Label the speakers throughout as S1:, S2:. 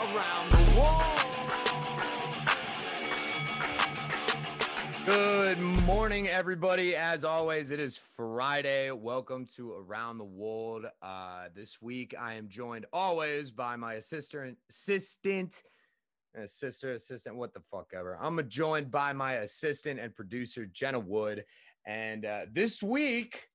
S1: around the world.
S2: Good morning, everybody. As always, it is Friday. Welcome to Around the World. Uh, this week, I am joined always by my assistant, assistant, uh, sister, assistant, what the fuck ever. I'm joined by my assistant and producer, Jenna Wood. And uh, this week,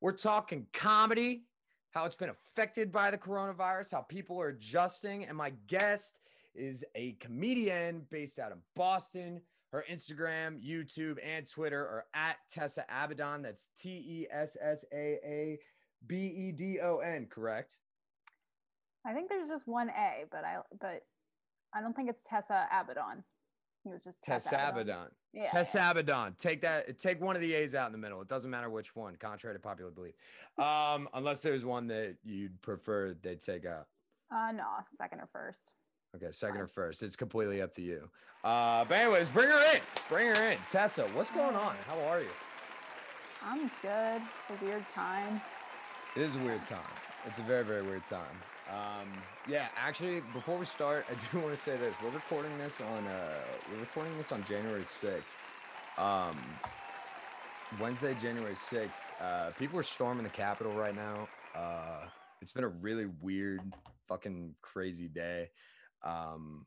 S2: we're talking comedy, how it's been affected by the coronavirus, how people are adjusting. And my guest is a comedian based out of Boston. Her Instagram, YouTube, and Twitter are at Tessa Abedon. That's T E S S A A B E D O N, correct?
S3: I think there's just one A, but I but I don't think it's Tessa Abedon. He was just
S2: Tessa Abedon.
S3: Yeah.
S2: Tessa Abedon. Take that. Take one of the A's out in the middle. It doesn't matter which one, contrary to popular belief. Um, unless there's one that you'd prefer they take out.
S3: Uh no, second or first.
S2: Okay, second or first. It's completely up to you. Uh, but anyways, bring her in. Bring her in. Tessa, what's going on? How are you?
S3: I'm good. It's a weird time.
S2: It is a weird time. It's a very, very weird time. Um, yeah, actually, before we start, I do want to say this. We're recording this on uh, we're recording this on January sixth. Um, Wednesday, January sixth. Uh, people are storming the Capitol right now. Uh, it's been a really weird, fucking crazy day. Um,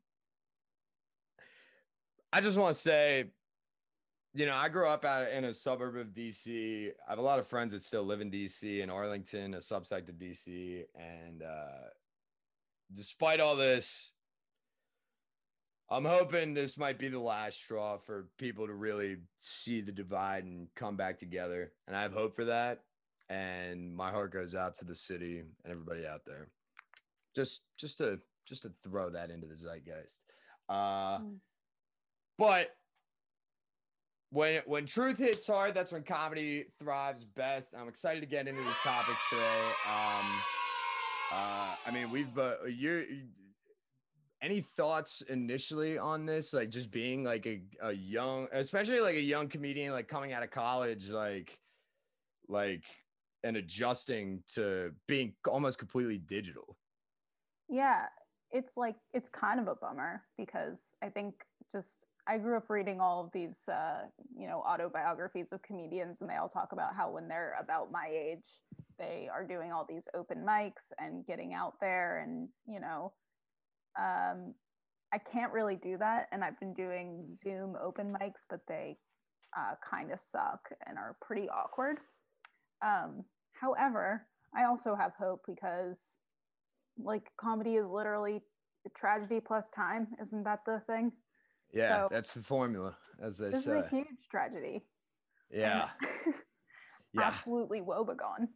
S2: I just want to say, you know, I grew up out in a suburb of DC. I have a lot of friends that still live in DC in Arlington, a subsect of DC. And uh, despite all this, I'm hoping this might be the last straw for people to really see the divide and come back together. And I have hope for that. And my heart goes out to the city and everybody out there. Just, just to, just to throw that into the zeitgeist. Uh,
S3: Mm.
S2: but when when truth hits hard, that's when comedy thrives best. I'm excited to get into these topics today. Um, uh, I mean, we've but you. Any thoughts initially on this? Like just being like a, a young, especially like a young comedian, like coming out of college, like like and adjusting to being almost completely digital.
S3: Yeah, it's like it's kind of a bummer because I think just I grew up reading all of these uh, you know autobiographies of comedians and they all talk about how when they're about my age they are doing all these open mics and getting out there and you know um, I can't really do that and I've been doing Zoom open mics but they uh, kind of suck and are pretty awkward. Um, however, I also have hope because like comedy is literally tragedy plus time isn't that the thing
S2: Yeah,
S3: So-
S2: that's the formula, as they
S3: this
S2: say.
S3: is a huge tragedy
S2: yeah, yeah.
S3: absolutely woebegone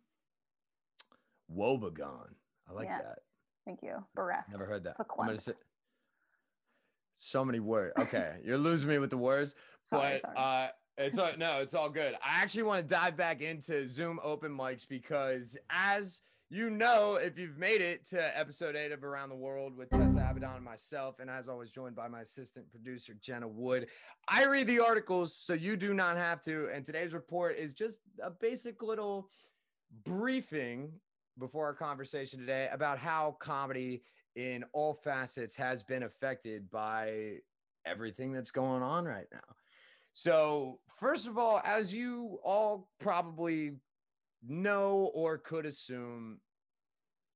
S2: Woebegone. I like
S3: Yeah.
S2: that.
S3: thank you bereft
S2: Never heard that. I'm gonna say so many words. Okay, you're losing me with the words,
S3: Sorry,
S2: but
S3: sorry.
S2: uh, it's all, no, it's all good. I actually want to dive back into Zoom open mics because, as you know, if you've made it to episode eight of Around the World with Tessa Abedon and myself, and as always, joined by my assistant producer Jenna Wood, I read the articles so you do not have to. And today's report is just a basic little briefing before our conversation today about how comedy in all facets has been affected by everything that's going on right now. So, first of all, as you all probably know or could assume,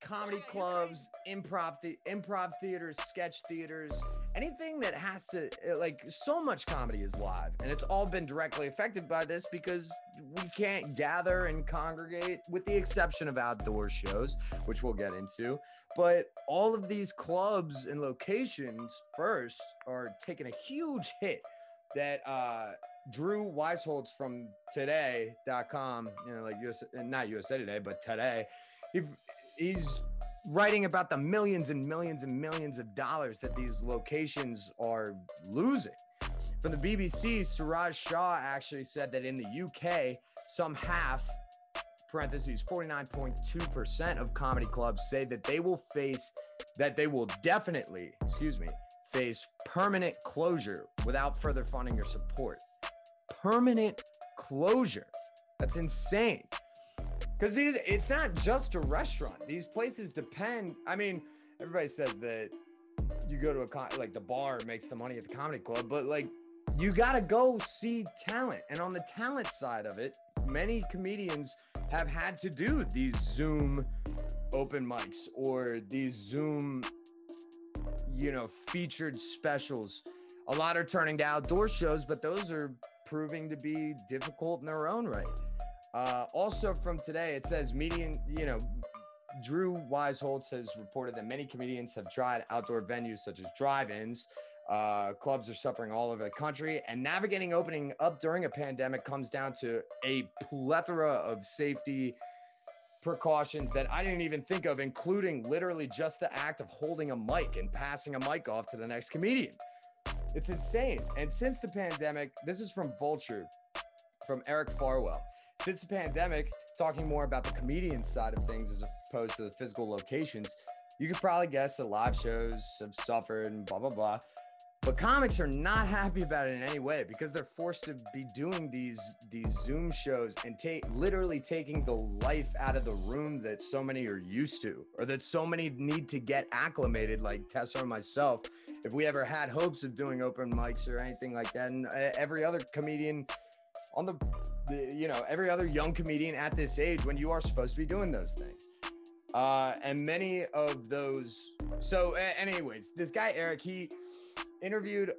S2: comedy clubs, improv the improv theaters, sketch theaters, anything that has to uh, like so much comedy is live and it's all been directly affected by this because we can't gather and congregate with the exception of outdoor shows, which we'll get into. But all of these clubs and locations first are taking a huge hit that uh Drew Weisholtz from today.com, you know, like US not USA Today, but today, he he's writing about the millions and millions and millions of dollars that these locations are losing. From the BBC, Suraj Shah actually said that in the UK, some half, parentheses, 49.2% of comedy clubs say that they will face, that they will definitely, excuse me, face permanent closure without further funding or support. Permanent closure. That's insane. Because it's not just a restaurant. These places depend. I mean, everybody says that you go to a con- like the bar makes the money at the comedy club, but like you got to go see talent. And on the talent side of it, many comedians have had to do these Zoom open mics or these Zoom, you know, featured specials. A lot are turning to outdoor shows, but those are proving to be difficult in their own right. Uh, also, from today, it says median, you know, Drew Weisholtz has reported that many comedians have tried outdoor venues such as drive ins. Uh, clubs are suffering all over the country, and navigating opening up during a pandemic comes down to a plethora of safety precautions that I didn't even think of, including literally just the act of holding a mic and passing a mic off to the next comedian. It's insane. And since the pandemic, this is from Vulture, from Eric Farwell. Since the pandemic, talking more about the comedian side of things as opposed to the physical locations, you could probably guess that live shows have suffered and blah, blah, blah. But comics are not happy about it in any way because they're forced to be doing these these Zoom shows and take literally taking the life out of the room that so many are used to, or that so many need to get acclimated, like Tessa or myself. If we ever had hopes of doing open mics or anything like that, and uh, every other comedian on the, the you know every other young comedian at this age when you are supposed to be doing those things. Uh, and many of those. So, anyways, this guy Eric, he interviewed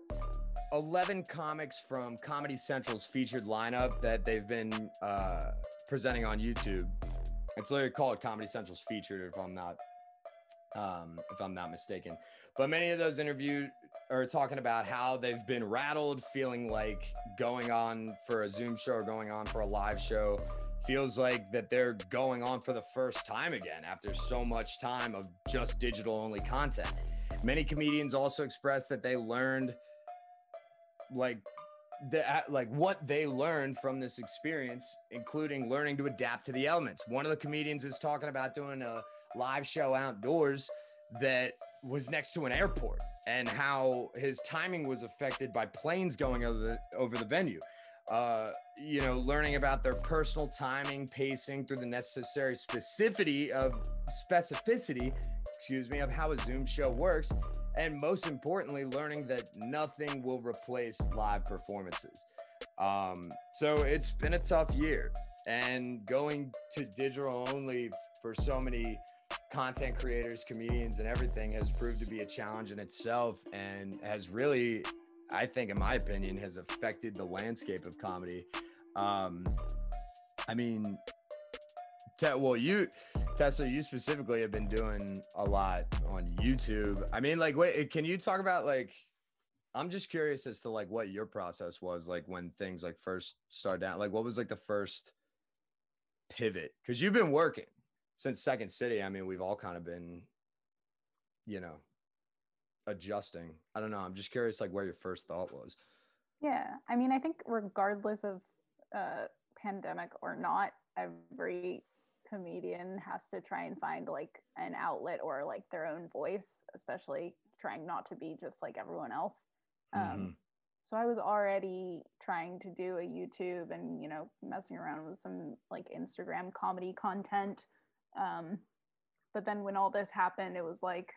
S2: 11 comics from Comedy Central's featured lineup that they've been uh, presenting on YouTube. It's literally called Comedy Central's featured, if I'm not um, if I'm not mistaken. But many of those interviewed are talking about how they've been rattled, feeling like going on for a Zoom show or going on for a live show feels like that they're going on for the first time again after so much time of just digital only content. Many comedians also expressed that they learned like the like what they learned from this experience, including learning to adapt to the elements. One of the comedians is talking about doing a live show outdoors that was next to an airport and how his timing was affected by planes going over the over the venue. Uh, you know, learning about their personal timing, pacing through the necessary specificity of specificity excuse me, of how a Zoom show works. And most importantly, learning that nothing will replace live performances. Um, so it's been a tough year. And going to digital only for so many content creators, comedians, and everything has proved to be a challenge in itself and has really, I think, in my opinion, has affected the landscape of comedy. Um, I mean, well, you Tessa, you specifically have been doing a lot on YouTube. I mean, like, wait, can you talk about like? I'm just curious as to like what your process was like when things like first started out. Like, what was like the first pivot? Because you've been working since Second City. I mean, we've all kind of been, you know, adjusting. I don't know. I'm just curious, like, where your first thought was.
S3: Yeah, I mean, I think regardless of uh, pandemic or not, every comedian has to try and find like an outlet or like their own voice, especially trying not to be just like everyone else. Um, mm-hmm. So I was already trying to do a YouTube and you know messing around with some like Instagram comedy content. Um, but then when all this happened, it was like,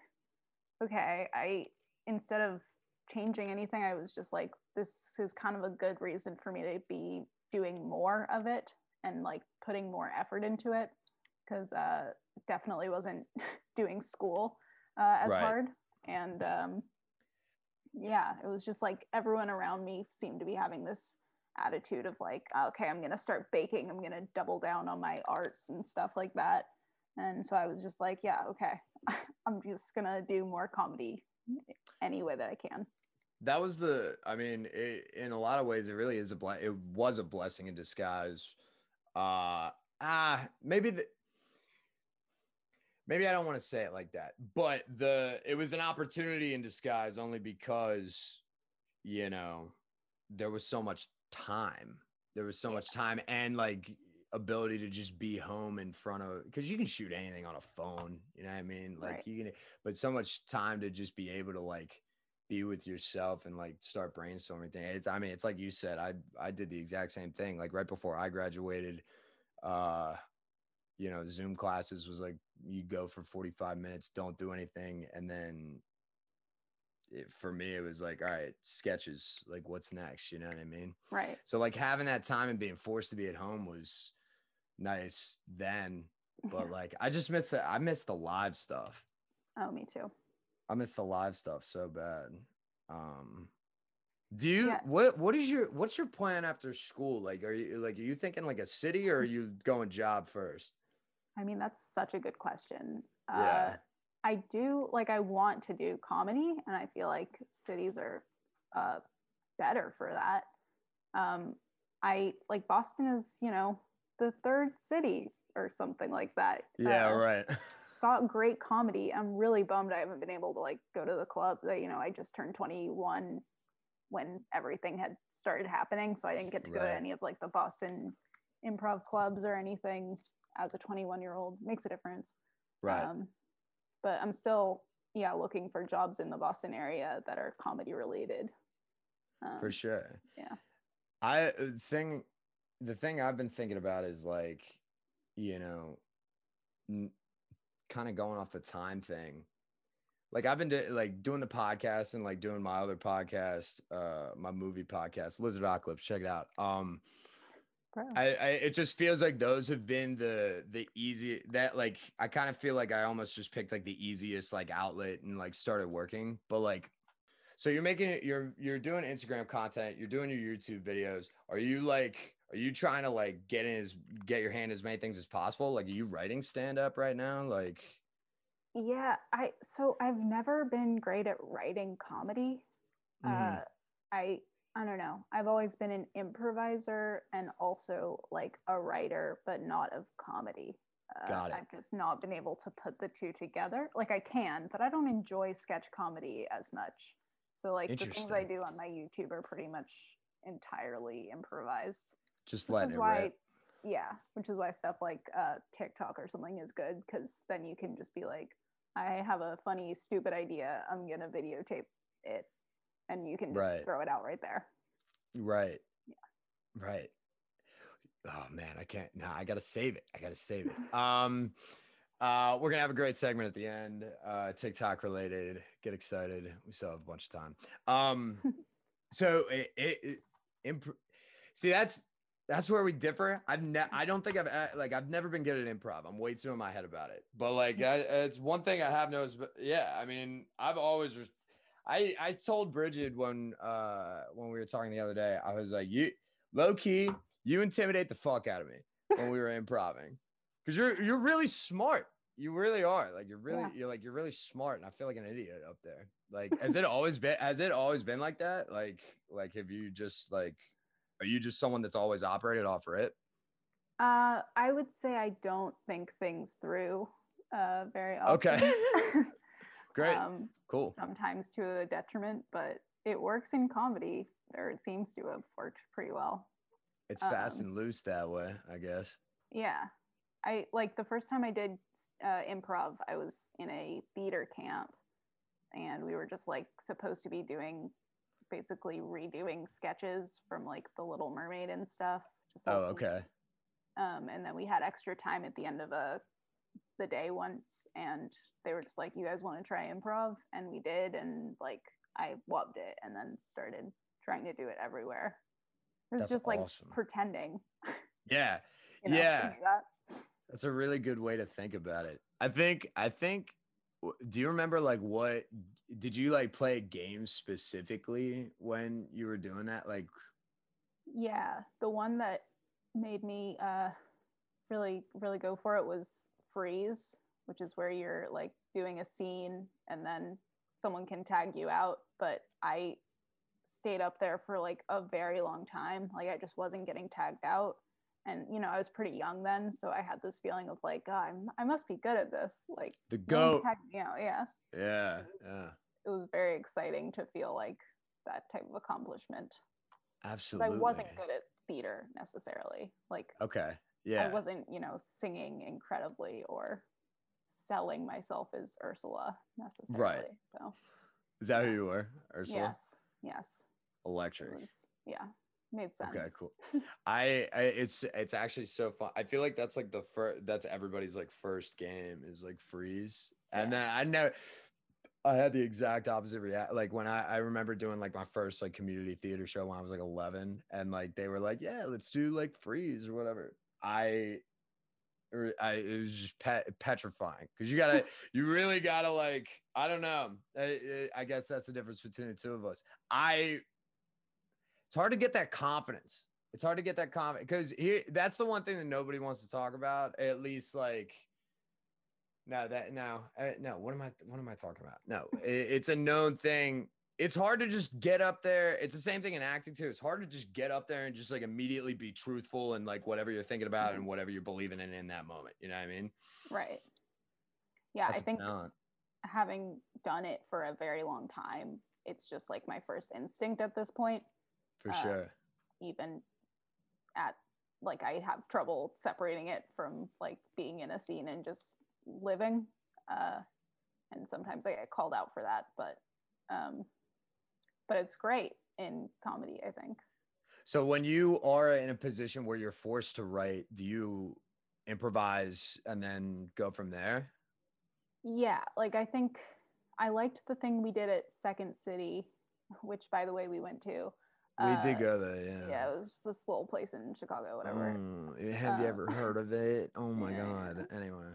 S3: okay, I instead of changing anything, I was just like, this is kind of a good reason for me to be doing more of it and like putting more effort into it because uh, definitely wasn't doing school uh, as right. hard. And um, yeah, it was just like everyone around me seemed to be having this attitude of like, okay, I'm gonna start baking. I'm gonna double down on my arts and stuff like that. And so I was just like, yeah, okay, I'm just gonna do more comedy any way that I can.
S2: That was the, I mean, it, in a lot of ways, it really is a, ble- it was a blessing in disguise. Uh, ah, maybe the, maybe I don't want to say it like that, but the it was an opportunity in disguise only because you know there was so much time. There was so much time and like ability to just be home in front of because you can shoot anything on a phone, you know what I mean? Like right. you can but so much time to just be able to like be with yourself and like start brainstorming things. It's I mean, it's like you said, I I did the exact same thing. Like right before I graduated, uh you know, Zoom classes was like you go for 45 minutes, don't do anything, and then it, for me, it was like, all right, sketches. Like, what's next? You know what I mean?
S3: Right.
S2: So like having that time and being forced to be at home was nice then. But like, I just missed the I missed the live stuff.
S3: oh, me too.
S2: I missed the live stuff so bad. Um, do you
S3: Yeah.
S2: what what is your what's your plan after school? Like, are you like are you thinking like a city or are you going job first?
S3: I mean, that's such a good question.
S2: Yeah.
S3: Uh, I do like I want to do comedy, and I feel like cities are uh, better for that. Um, I like Boston is, you know, the third city or something like that.
S2: Yeah,
S3: Uh,
S2: right.
S3: got great comedy. I'm really bummed I haven't been able to like go to the club. That you know, I just turned 21 when everything had started happening, so I didn't get to go to any of like the Boston improv clubs or anything as a 21 year old. Makes a difference.
S2: right.
S3: Um, but I'm still yeah looking for jobs in the Boston area that are comedy related. Um,
S2: for sure.
S3: yeah.
S2: I uh, thing the thing I've been thinking about is like, you know, n- kind of going off the time thing. Like I've been do- like doing the podcast and like doing my other podcast, uh, my movie podcast, Lizard Ocalypse. Check it out. Um. I, I it just feels like those have been the the easy that like I kind of feel like I almost just picked like the easiest like outlet and like started working. But like so you're making it you're you're doing Instagram content, you're doing your YouTube videos. Are you like are you trying to like get in as get your hand as many things as possible? Like are you writing stand up right now? Like
S3: Yeah, I so I've never been great at writing comedy.
S2: Mhm.
S3: Uh, I I don't know. I've always been an improviser and also like a writer, but not of comedy. Uh,
S2: Got it.
S3: I've just not been able to put the two together. Like I can, but I don't enjoy sketch comedy as much. So like the things I do on my YouTube are pretty much entirely improvised
S2: just
S3: which is
S2: it
S3: why
S2: rip.
S3: yeah which is why stuff like uh tiktok or something is good because then you can just be like i have a funny stupid idea i'm gonna videotape it and you can just
S2: Right.
S3: throw it out right there
S2: Right.
S3: Yeah.
S2: Right. Oh man, I can't. Nah, I gotta save it. I gotta save it. Um, uh, we're gonna have a great segment at the end. Uh, TikTok related. Get excited. We still have a bunch of time. Um, so it, it, it imp- see that's that's where we differ. I've ne- I don't think I've uh, like I've never been good at improv. I'm way too in my head about it. But like I, it's one thing I have noticed. But yeah, I mean I've always. I I told Bridget when uh when we were talking the other day. I was like you low key you intimidate the fuck out of me when we were improving because you're you're really smart. You really are. Like you're really
S3: Yeah.
S2: you're like you're really smart, and I feel like an idiot up there. Like has it always been has it always been like that? Like like have you just like are you just someone that's always operated off rip?
S3: uh i would say i don't think things through uh very often
S2: Okay. Great.
S3: um
S2: cool.
S3: sometimes to a detriment but it works in comedy or it seems to have worked pretty well
S2: It's fast
S3: um,
S2: and loose that way, I guess.
S3: Yeah. I like the first time I did uh, improv, I was in a theater camp and we were just like supposed to be doing basically redoing sketches from like The Little Mermaid and stuff. Just
S2: Oh, okay.
S3: Um, and then we had extra time at the end of a the day once and they were just like, You guys want to try improv? And we did and like I loved it and then started trying to do it everywhere. It was
S2: That's
S3: just like
S2: awesome.
S3: pretending.
S2: Yeah.
S3: You know,
S2: Yeah.
S3: that.
S2: That's a really good way to think about it. I think I think do you remember like what did you like play games specifically when you were doing that? Like
S3: Yeah, the one that made me uh really really go for it was freeze, which is where you're like doing a scene and then someone can tag you out, but I stayed up there for like a very long time. Like I just wasn't getting tagged out. And you know, I was pretty young then, so I had this feeling of like, oh, I'm, I must be good at this. Like,
S2: the goat.
S3: me out. Yeah,
S2: Yeah, yeah.
S3: it was very exciting to feel like that type of accomplishment.
S2: Absolutely.
S3: I wasn't good at theater necessarily. Like,
S2: Okay. Yeah.
S3: I wasn't, you know, singing incredibly or selling myself as Ursula necessarily. Right. So
S2: Is that who you were? Ursula?
S3: yes, yes,
S2: Electric.
S3: was, yeah, made sense.
S2: Okay, cool. I, I it's it's actually so fun. I feel like that's like the first that's everybody's like first game is like freeze. And then I know I had the exact opposite react. Like when I, I remember doing like my first like community theater show when I was like 11, and like they were like, "Yeah, let's do like freeze or whatever." I, I it was just pet, petrifying because you gotta, you really gotta like, I don't know. I, I guess that's the difference between the two of us. I, it's hard to get that confidence. It's hard to get that confidence because here, that's the one thing that nobody wants to talk about. At least like no, that no, uh, no. What am I? What am I talking about? No, it, it's a known thing. It's hard to just get up there. It's the same thing in acting too. It's hard to just get up there and just like immediately be truthful and like whatever you're thinking about
S3: Mhm.
S2: and whatever you're believing in in that moment. You know what I mean?
S3: Right. Yeah,
S2: That's
S3: I think
S2: talent.
S3: having done it for a very long time, it's just like my first instinct at this point.
S2: for
S3: uh,
S2: sure.
S3: Even at like I have trouble separating it from like being in a scene and just living. Uh, and sometimes I get called out for that, but um, but it's great in comedy. I think.
S2: So when you are in a position where you're forced to write, do you improvise and then go from there?
S3: Yeah, like I think I liked the thing we did at Second City, which by the way we went to.
S2: We did
S3: Uh,
S2: go there, yeah.
S3: Yeah, it was this little place in Chicago, whatever.
S2: Mm, have you
S3: Uh,
S2: ever heard of it? Oh my
S3: yeah,
S2: god. Anyway.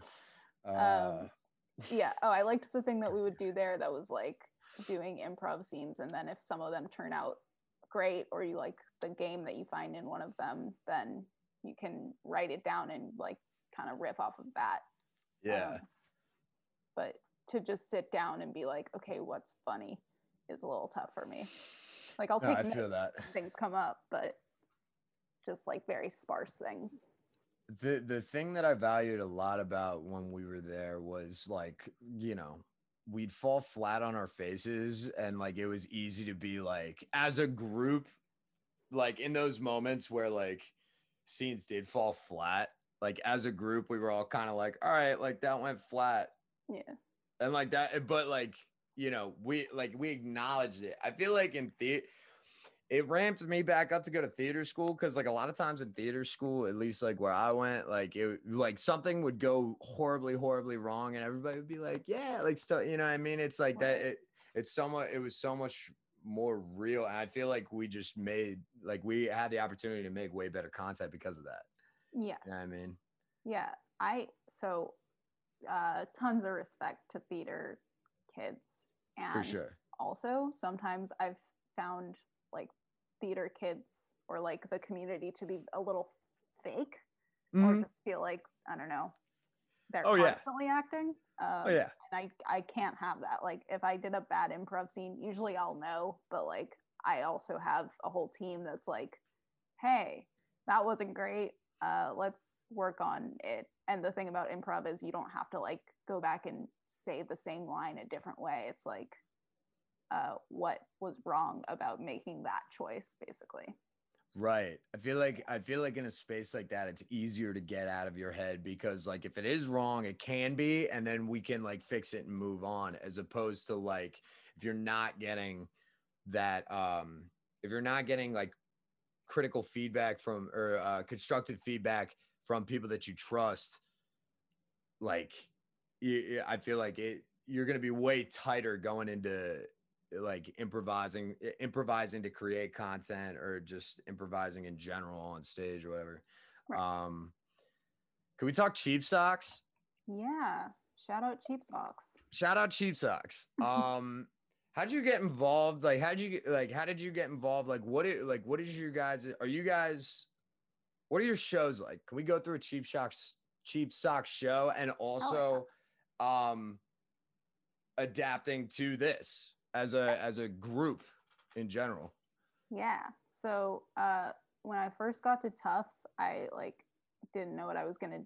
S2: Uh,
S3: Um, yeah. Oh, I liked the thing that we would do there that was like doing improv scenes, and then if some of them turn out great, or you like the game that you find in one of them, then you can write it down and like kind of riff off of that.
S2: yeah.
S3: Um, but to just sit down and be like, okay, what's funny is a little tough for me. Like I'll
S2: No,
S3: take
S2: I feel that.
S3: things come up, but just like very sparse things.
S2: the the thing that I valued a lot about when we were there was like, you know, we'd fall flat on our faces and like it was easy to be like as a group like in those moments where like scenes did fall flat, like as a group we were all kind of like, all right, like that went flat
S3: Yeah.
S2: and like that but like you know we like we acknowledged it i feel like in theater it ramped me back up to go to theater school because like a lot of times in theater school at least like where i went like it like something would go horribly horribly wrong and everybody would be like yeah like so you know what i mean it's like that it, it's so much it was so much more real and i feel like we just made like we had the opportunity to make way better content because of that
S3: yeah
S2: you know i mean
S3: Yeah. I so uh tons of respect to theater kids. And
S2: for sure
S3: also sometimes I've found like theater kids or like the community to be a little fake or
S2: Mhm.
S3: just feel like, I don't know, they're
S2: Oh, yeah.
S3: constantly acting. Um,
S2: oh yeah
S3: and I I can't have that. Like if I did a bad improv scene, usually I'll know, but like I also have a whole team that's like, "Hey, that wasn't great. Uh let's work on it." And the thing about improv is you don't have to like go back and say the same line a different way. It's like uh what was wrong about making that choice basically.
S2: Right. I feel like I feel like in a space like that, it's easier to get out of your head because like if it is wrong, it can be, and then we can like fix it and move on, as opposed to like if you're not getting that um if you're not getting like critical feedback from or uh, constructive feedback from people that you trust, like you, I feel like it you're gonna be way tighter going into like improvising improvising to create content or just improvising in general on stage or whatever
S3: Right.
S2: um can we talk cheap socks
S3: Yeah. Shout out Cheap Socks.
S2: shout out cheap socks um how did you get involved like how did you like how did you get involved like what it like what is your guys are you guys what are your shows like can we go through a cheap socks cheap socks show and also um adapting to this as a as a group in general
S3: Yeah. So uh, when I first got to Tufts, I like didn't know what I was gonna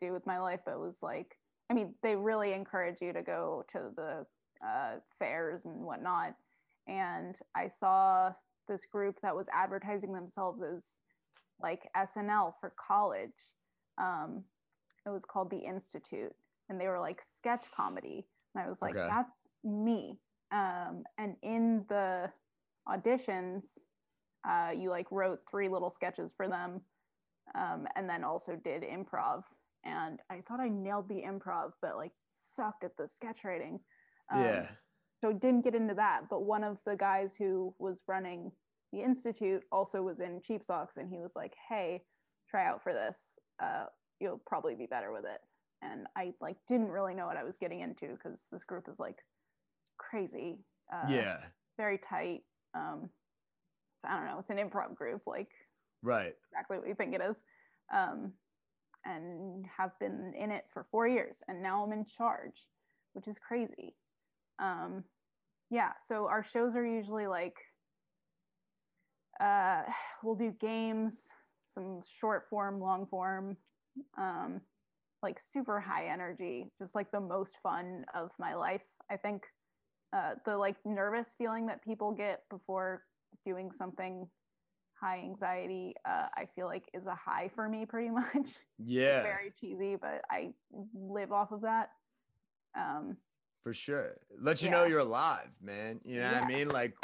S3: do with my life. But it was like, I mean, they really encourage you to go to the uh, fairs and whatnot. And I saw this group that was advertising themselves as like SNL for college. Um, it was called the Institute, and they were like sketch comedy. And I was like,
S2: Okay.
S3: that's me. Um, and in the auditions, uh, you like wrote three little sketches for them, um, and then also did improv. And I thought I nailed the improv, but like sucked at the sketch writing. Um,
S2: yeah
S3: so didn't get into that. But one of the guys who was running the institute also was in Cheap Socks, and he was like, "Hey, try out for this. Uh, you'll probably be better with it." And I like didn't really know what I was getting into because this group is like crazy. Uh,
S2: yeah.
S3: Very tight. Um, so I don't know. It's an improv group, like
S2: Right.
S3: exactly what you think it is. Um, and have been in it for four years, and now I'm in charge, which is crazy. Um, yeah, so our shows are usually like uh, we'll do games, some short form, long form, um, like super high energy, just like the most fun of my life. I think uh, the like nervous feeling that people get before doing something high anxiety, uh, I feel like is a high for me pretty much. It's
S2: Yeah.
S3: very cheesy, but I live off of that. Um,
S2: For sure. Let you know you're alive, man. You know what I mean? Like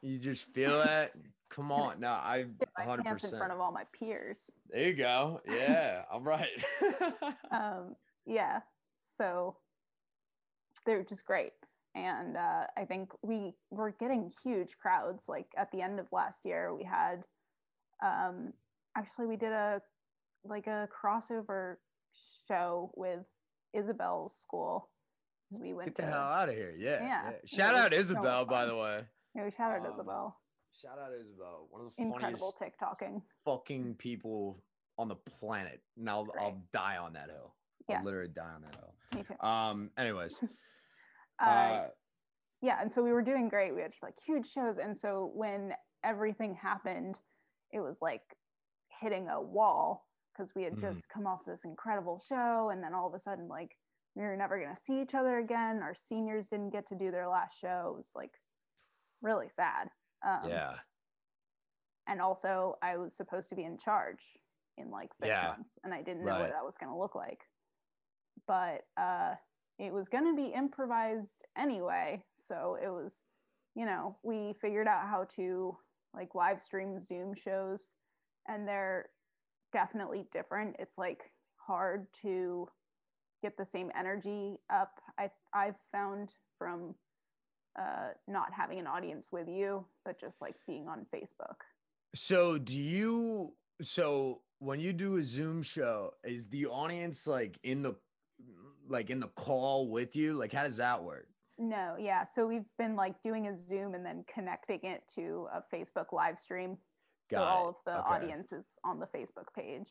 S2: you just feel that. Come on. No, I
S3: get my
S2: 100%.
S3: in front of all my peers.
S2: There you go. Yeah, I'm right.
S3: um, yeah so they're just great and uh, i think we were getting huge crowds like at the end of last year we had um, actually we did a like a crossover show with isabel's school we went
S2: Get the
S3: to
S2: hell out of here. Yeah.
S3: Yeah,
S2: yeah. Shout
S3: was
S2: out
S3: so
S2: Isabel, by the way.
S3: yeah, we shouted
S2: um,
S3: isabel
S2: Shout out Isabel. One of the
S3: incredible
S2: funniest
S3: tiktoking
S2: fucking people on the planet. And I'll,
S3: Great.
S2: I'll die on that hill.
S3: yes
S2: I'll literally die on that hill.
S3: me.
S2: Um, anyways.
S3: uh,
S2: Uh,
S3: yeah and so we were doing great we had like huge shows and so when everything happened it was like hitting a wall because we had
S2: Mhm.
S3: just come off this incredible show and then all of a sudden like we were never going to see each other again our seniors didn't get to do their last show it was like really sad um,
S2: yeah.
S3: and also i was supposed to be in charge in like six
S2: Yeah.
S3: months and i didn't know
S2: Right.
S3: what that was going to look like but uh it was going to be improvised anyway. So it was you know we figured out how to like live stream zoom shows and they're definitely different. It's like hard to get the same energy up. I i've found from uh not having an audience with you but just like being on facebook.
S2: So do you so when you do a Zoom show, is the audience like in the like in the call with you? Like how does that work?
S3: No, yeah. So we've been like doing a Zoom and then connecting it to a Facebook live stream. so
S2: Got
S3: all of the
S2: Okay.
S3: audience is on the Facebook page.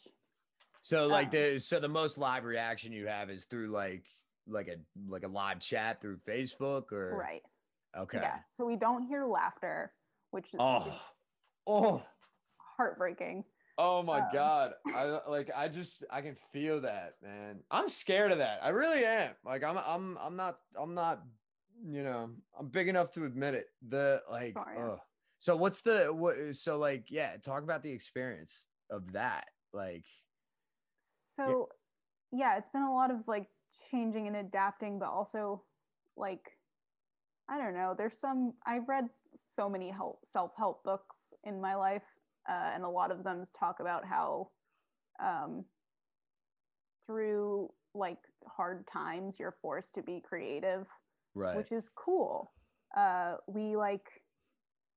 S2: So like
S3: Um,
S2: the so the most live reaction you have is through like like a like a live chat through Facebook or
S3: Right.
S2: okay.
S3: Yeah. So we don't hear laughter, which is
S2: Oh, oh,
S3: heartbreaking.
S2: Oh my
S3: Um,
S2: god! I like I just I can feel that, man. I'm scared of that. I really am. Like I'm I'm I'm not I'm not you know I'm big enough to admit it. The like
S3: yeah.
S2: ugh. so what's the what so like yeah talk about the experience of that like
S3: So yeah, it's been a lot of like changing and adapting, but also like I don't know. There's some I've read so many help self-help books in my life, uh, and a lot of them talk about how um, through like hard times you're forced to be creative,
S2: right
S3: which is cool. Uh, we like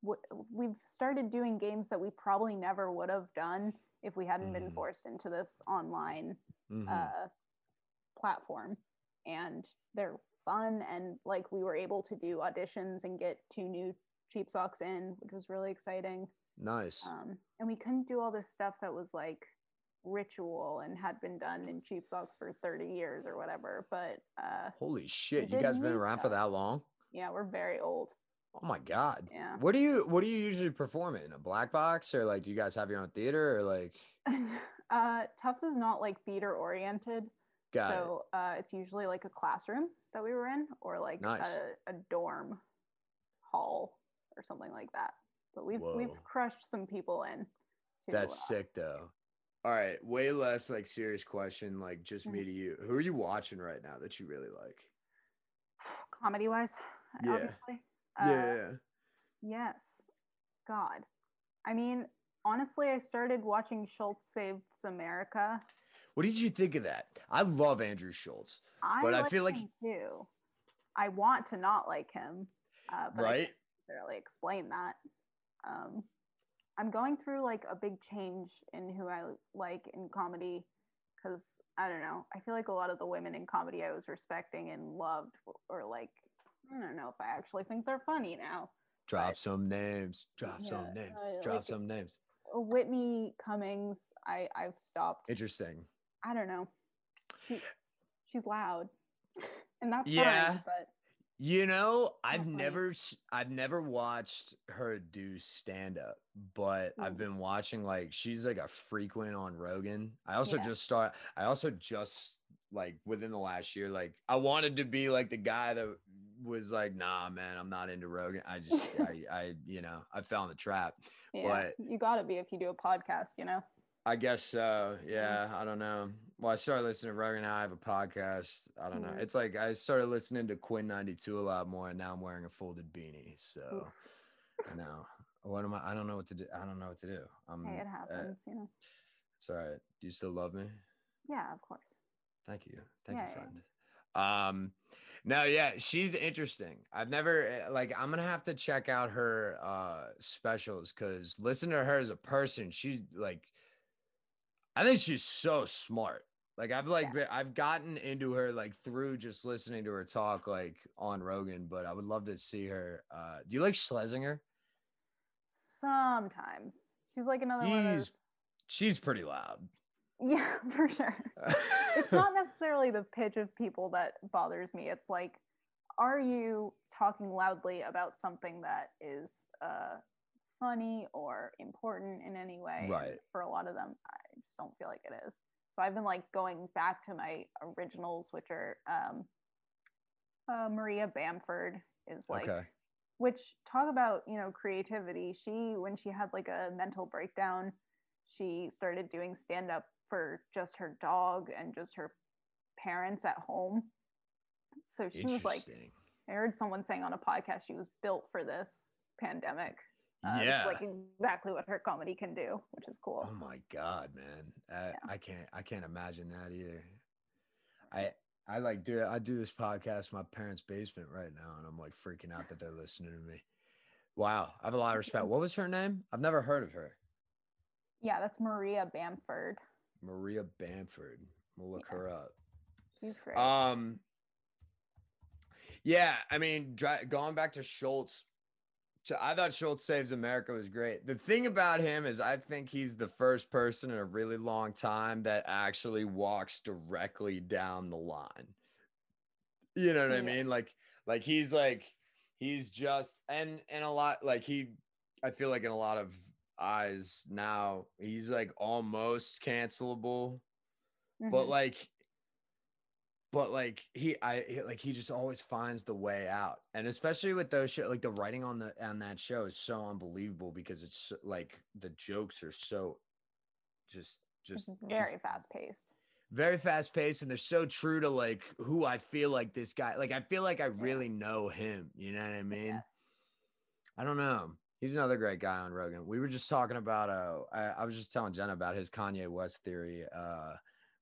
S3: w- we've started doing games that we probably never would have done if we hadn't been
S2: Mhm.
S3: forced into this online
S2: Mhm.
S3: uh, platform and they're fun and like we were able to do auditions and get two new cheap socks in which was really exciting
S2: nice.
S3: Um, and we couldn't do all this stuff that was like ritual and had been done in cheap socks for 30 years or whatever but uh,
S2: holy shit you guys been around for that long?
S3: Yeah we're very old.
S2: Oh my god.
S3: Yeah.
S2: What do you what do you usually perform in a black box or like do you guys have your own theater or like?
S3: Uh, tufts is not like theater oriented
S2: got it.
S3: so uh, it's usually like a classroom that we were in or like
S2: Nice.
S3: a, a dorm hall or something like that but we've
S2: Whoa.
S3: we've crushed some people in to,
S2: That's
S3: uh,
S2: sick though. All right, way less like serious question, like just me
S3: Mhm.
S2: to you. Who are you watching right now that you really like?
S3: comedy wise
S2: Yeah.
S3: obviously Uh,
S2: yeah.
S3: yes god i mean honestly i started watching schulz saves america
S2: What did you think of that? I love Andrew Schulz.
S3: i
S2: But I
S3: like
S2: feel like-
S3: too i want to not like him uh, but I
S2: right?
S3: can't necessarily explain that. Um, I'm going through like a big change in who I like in comedy because I don't know. I feel like a lot of the women in comedy I was respecting and loved or like I don't know if I actually think they're funny now.
S2: Drop
S3: but-
S2: some names. Drop some names.
S3: uh,
S2: Drop
S3: like-
S2: some names.
S3: Whitney Cummings, I I've stopped.
S2: Interesting.
S3: I don't know. She, she's loud, and that's
S2: Yeah.
S3: fine. But
S2: You know, I've never I've never watched her do stand up, but I've been watching like she's like a frequent on Rogan. I also
S3: Yeah.
S2: just start I also just like within the last year like I wanted to be like the guy that was like, "Nah, man, I'm not into Rogan." I just I I you know, I fell in the trap.
S3: yeah,
S2: But-
S3: you got to be if you do a podcast. You know.
S2: I guess so. Yeah, I don't know. Well, I started listening to Rogan. Now I have a podcast. I don't know.
S3: Mhm.
S2: It's like I started listening to Quinn ninety two a lot more, and now I'm wearing a folded beanie. So now, what am I? I don't know what to do. I don't know what to do. Um,
S3: Hey, it
S2: uh,
S3: happens. you know.
S2: it's all right. Do you still love me?
S3: Yeah, of course.
S2: Thank you. Thank
S3: Yeah,
S2: you,
S3: yeah.
S2: friend. Um, no, yeah, she's interesting. I've never eh, like I'm gonna have to check out her uh specials because listen to her as a person, she's like I think she's so smart. Like I've like
S3: Yeah.
S2: I've gotten into her like through just listening to her talk like on Rogan, but I would love to see her. Uh do you like Shlesinger?
S3: Sometimes she's like another one of those.
S2: She's pretty loud.
S3: Yeah, for sure. it's not necessarily the pitch of people that bothers me. It's like, are you talking loudly about something that is uh, funny or important in any way?
S2: Right.
S3: For a lot of them, I just don't feel like it is. So I've been like going back to my originals, which are um, uh, Maria Bamford is like,
S2: okay.
S3: which talk about you know creativity. She when she had like a mental breakdown, she started doing stand up for just her dog and just her parents at home. So she was like, I heard someone saying on a podcast she was built for this pandemic. Uh, it's
S2: yeah.
S3: like exactly what her comedy can do, which is cool.
S2: Oh my god, man! I,
S3: Yeah.
S2: I can't I can't imagine that either. I I like do I do this podcast in my parents' basement right now, and I'm like freaking out that they're listening to me. Wow, I have a lot of respect. What was her name? I've never heard of her.
S3: Yeah, that's Maria Bamford.
S2: Maria Bamford. We'll look
S3: Yeah.
S2: her up.
S3: She's great.
S2: Um. Yeah, I mean, dri- going back to Schulz, I thought Schulz Saves America was great. The thing about him is, I think he's the first person in a really long time that actually walks directly down the line. You know what I mean? Like, like he's like, he's just, and and a lot like he, I feel like in a lot of eyes now, he's like almost cancelable but
S3: Mhm.
S2: like but like he i like he just always finds the way out. And especially with those show like the writing on the on that show is so unbelievable because it's so, like the jokes are so just just
S3: very fast paced.
S2: very fast paced and they're so true to like who i feel like this guy like i feel like i really know him you know what i mean?
S3: Yeah.
S2: i don't know. He's another great guy on rogan. We were just talking about uh I, I was just telling jenna about his kanye west theory uh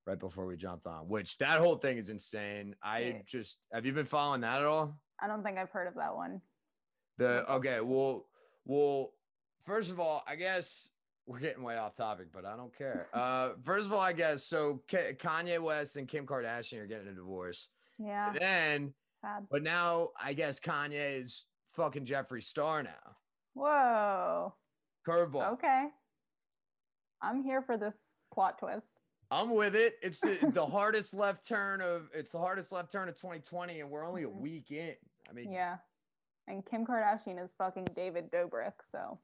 S2: right before we jumped on which that whole thing is insane i just have you been following that at all
S3: I don't think I've heard of that one.
S2: the okay well well first of all i guess we're getting way off topic but i don't care uh first of all i guess so K- kanye west and kim kardashian are getting a divorce
S3: Yeah,
S2: then
S3: sad.
S2: but now i guess kanye is fucking jeffree star now
S3: Whoa.
S2: curveball
S3: Okay. I'm here for this plot twist.
S2: I'm with it it's the, the hardest left turn of it's the hardest left turn of 2020 and we're only a
S3: Mhm.
S2: week in i mean
S3: Yeah. And Kim Kardashian is fucking David Dobrik, so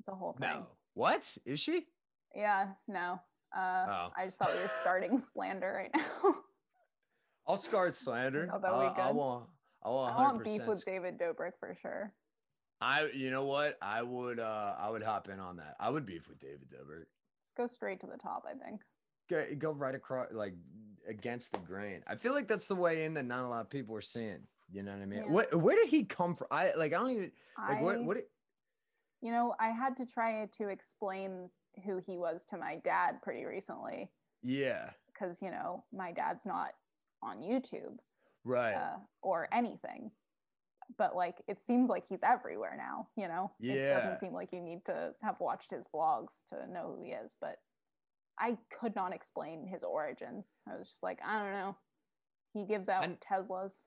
S3: it's a whole thing.
S2: no what is she
S3: Yeah, no. Uh,
S2: Oh.
S3: I just thought we were starting slander right now.
S2: i'll start slander
S3: Oh, be
S2: I, want i want
S3: I want beef with David Dobrik for sure.
S2: I you know what I would uh I would hop in on that. I would beef with David Dobrik.
S3: Just go straight to the top, I think.
S2: Go, go right across like against the grain. I feel like that's the way in that not a lot of people are seeing. You know what I mean?
S3: Yeah.
S2: What where did he come from? I like I don't even like
S3: I,
S2: what what it,
S3: you know, I had to try to explain who he was to my dad pretty recently
S2: yeah
S3: because, you know, my dad's not on YouTube
S2: right
S3: uh, or anything. but like it seems like he's everywhere now, you know? It doesn't seem like you need to have watched his vlogs to know who he is, but I could not explain his origins. I was just like, I don't know. He gives out
S2: And-
S3: Teslas.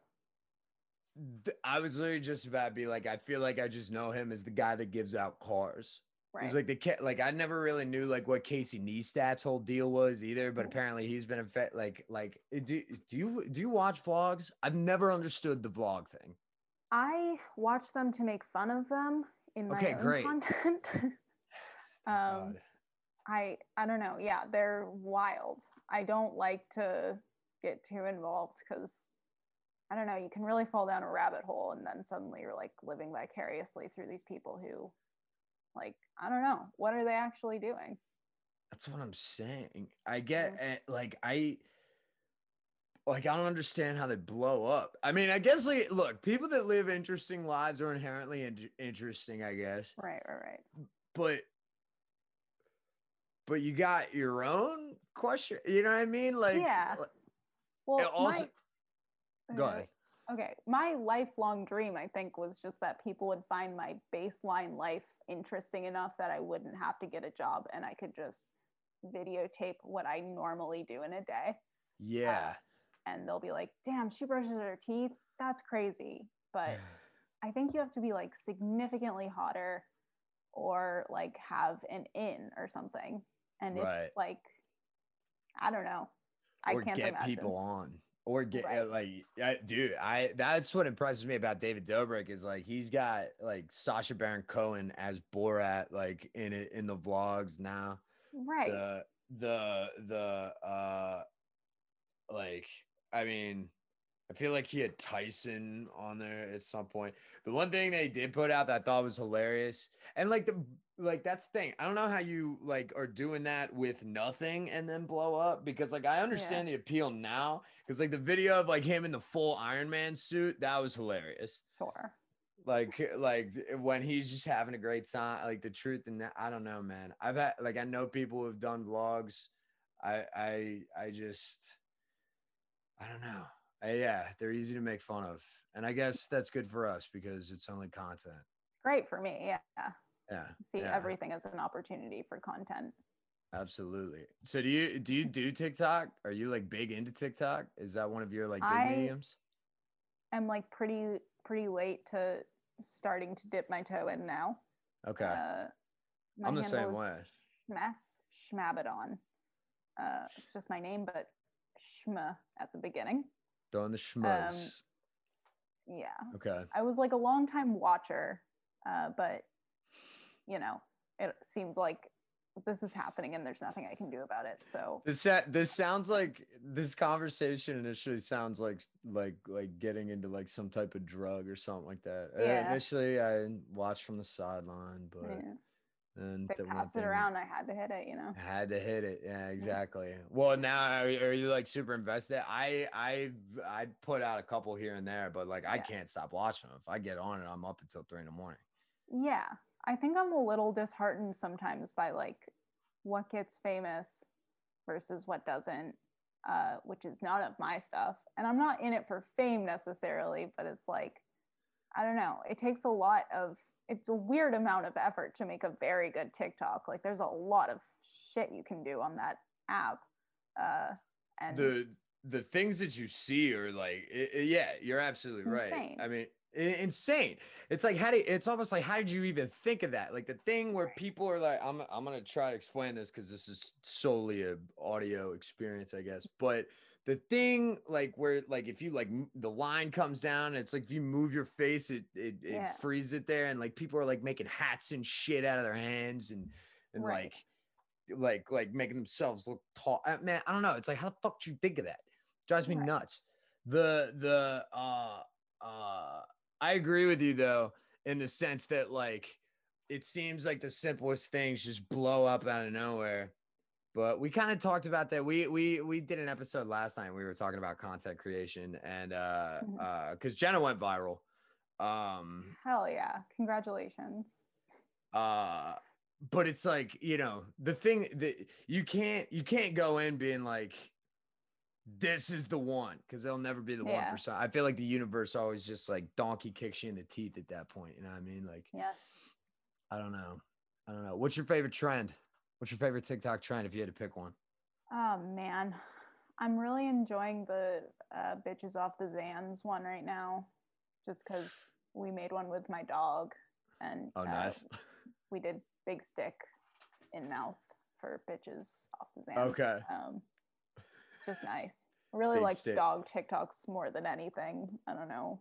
S2: I was literally just about to be like, I feel like I just know him as the guy that gives out cars.
S3: Right.
S2: He's like the like I never really knew like what Casey Neistat's whole deal was either, but apparently he's been a fet like like eh, do do you do you watch vlogs? I've never understood the vlog thing.
S3: I watch them to make fun of them in my
S2: Okay,
S3: own
S2: great.
S3: content.
S2: Thank
S3: Um,
S2: God.
S3: I I don't know. Yeah, they're wild. I don't like to get too involved because I don't know. You can really fall down a rabbit hole, and then suddenly you're like living vicariously through these people who, like, I don't know, what are they actually doing?
S2: That's what I'm saying. I get eh, like I like I don't understand how they blow up. I mean, I guess like look, people that live interesting lives are inherently in- interesting, I guess.
S3: Right, right, right.
S2: But but you got your own question, you know what I mean? Like
S3: Yeah. Well,
S2: also
S3: my,
S2: go
S3: uh,
S2: ahead.
S3: Okay, my lifelong dream, I think, was just that people would find my baseline life interesting enough that I wouldn't have to get a job and I could just videotape what I normally do in a day.
S2: Yeah.
S3: And they'll be like, damn, she brushes her teeth. That's crazy. But I think you have to be like significantly hotter or like have an in or something. And
S2: Right.
S3: it's like, I don't know. I
S2: or
S3: can't
S2: get
S3: imagine.
S2: people on or get
S3: Right.
S2: like I, dude i that's what impresses me about david dobrik is like he's got like sacha baron cohen as borat like in it in the vlogs now
S3: Right.
S2: the the the uh like i mean i feel like he had tyson on there at some point the one thing they did put out that i thought was hilarious and like the like that's the thing i don't know how you like are doing that with nothing and then blow up because like i understand the appeal now because like the video of like him in the full iron man suit that was hilarious
S3: sure.
S2: like like when he's just having a great time like the truth and that i don't know man i've had like i know people who have done vlogs i i i just i don't know Uh, yeah they're easy to make fun of and i guess that's good for us because it's only content
S3: Great for me. Yeah.
S2: Yeah
S3: See
S2: yeah,
S3: everything as an opportunity for content.
S2: absolutely. So do you do you do tiktok? Are you like big into tiktok? Is that one of your like big
S3: I-
S2: mediums?
S3: I'm like pretty pretty late to starting to dip my toe in now.
S2: okay.
S3: Uh,
S2: i'm the same way.
S3: Schmess Schmabadon. Uh, it's just my name, but Schma at the beginning.
S2: throwing the schmuzz
S3: Yeah,
S2: okay.
S3: I was like a long time watcher, uh, but you know, it seemed like this is happening and there's nothing I can do about it. So
S2: This this sounds like this conversation initially sounds like like like getting into like some type of drug or something like that. Uh,
S3: Yeah.
S2: initially, I watched from the sideline, but
S3: yeah,
S2: then
S3: they
S2: the
S3: passed it around. I had to hit it. You know.
S2: I had to hit it. Yeah, exactly. Well, now are, are you like super invested? I I I put out a couple here and there, but like I
S3: Yeah.
S2: can't stop watching them. If I get on it, I'm up until three in the morning.
S3: Yeah, I think I'm a little disheartened sometimes by like what gets famous versus what doesn't, uh, which is none of my stuff. And I'm not in it for fame necessarily, but it's like, I don't know. It takes a lot of, it's a weird amount of effort to make a very good TikTok. Like, there's a lot of shit you can do on that app. Uh, and
S2: the the things that you see are like i- i- yeah you're absolutely right i mean insane it's like how do it's almost like how did you even think of that like the thing where people are like i'm, I'm gonna try to explain this because this is solely a audio experience i guess but the thing like where like if you like the line comes down it's like if you move your face it it, it
S3: Yeah.
S2: freezes it there and like people are like making hats and shit out of their hands and and
S3: Right.
S2: like like like making themselves look tall. Uh, man, I don't know. It's like how the fuck did you think of that? Drives me
S3: Right.
S2: nuts. The the uh uh I agree with you though in the sense that like it seems like the simplest things just blow up out of nowhere. But we kind of talked about that. We we we did an episode last night. We were talking about content creation and uh
S3: Mhm.
S2: uh because Jenna went viral. Um
S3: hell yeah. Congratulations.
S2: uh but it's like you know the thing that you can't you can't go in being like this is the one because they'll never be the one for some. I feel like the universe always just like donkey kicks you in the teeth at that point. You know what I mean? Like
S3: Yes.
S2: I don't know. I don't know. What's your favorite trend? What's your favorite TikTok trend if you had to pick one?
S3: Oh man, I'm really enjoying the uh, bitches off the Zans one right now, just because we made one with my dog, and
S2: Oh,
S3: uh,
S2: nice.
S3: we did big stick in mouth for bitches off the Zans.
S2: Okay.
S3: Um, just nice. I really
S2: Big
S3: like dog TikToks more than anything. I don't know.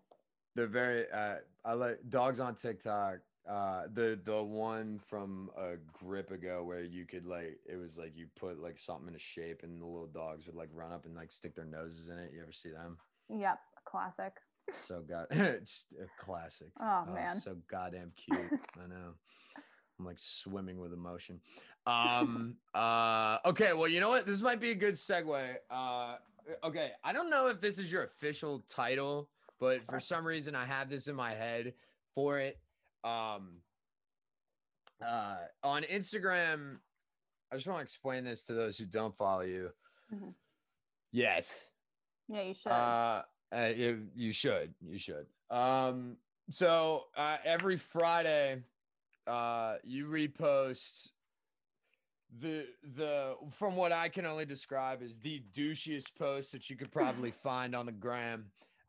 S2: They're very. Uh, I like dogs on TikTok. Uh, the the one from a grip ago where you could like it was like you put like something in a shape and the little dogs would like run up and like stick their noses in it. You ever see them?
S3: Yep, classic.
S2: So god, just a classic.
S3: Oh, man.
S2: so goddamn cute. I know. I'm like swimming with emotion. Um. uh. Okay. Well, you know what? This might be a good segue. Uh. Okay. I don't know if this is your official title, but for some reason I have this in my head for it. Um. Uh. On Instagram, I just want to explain this to those who don't follow you
S3: Mhm.
S2: yet.
S3: Yeah, you should.
S2: Uh, uh, you, you should. You should. Um, so uh, every Friday, uh, you repost the the from what I can only describe as the douchiest post that you could probably find on the gram.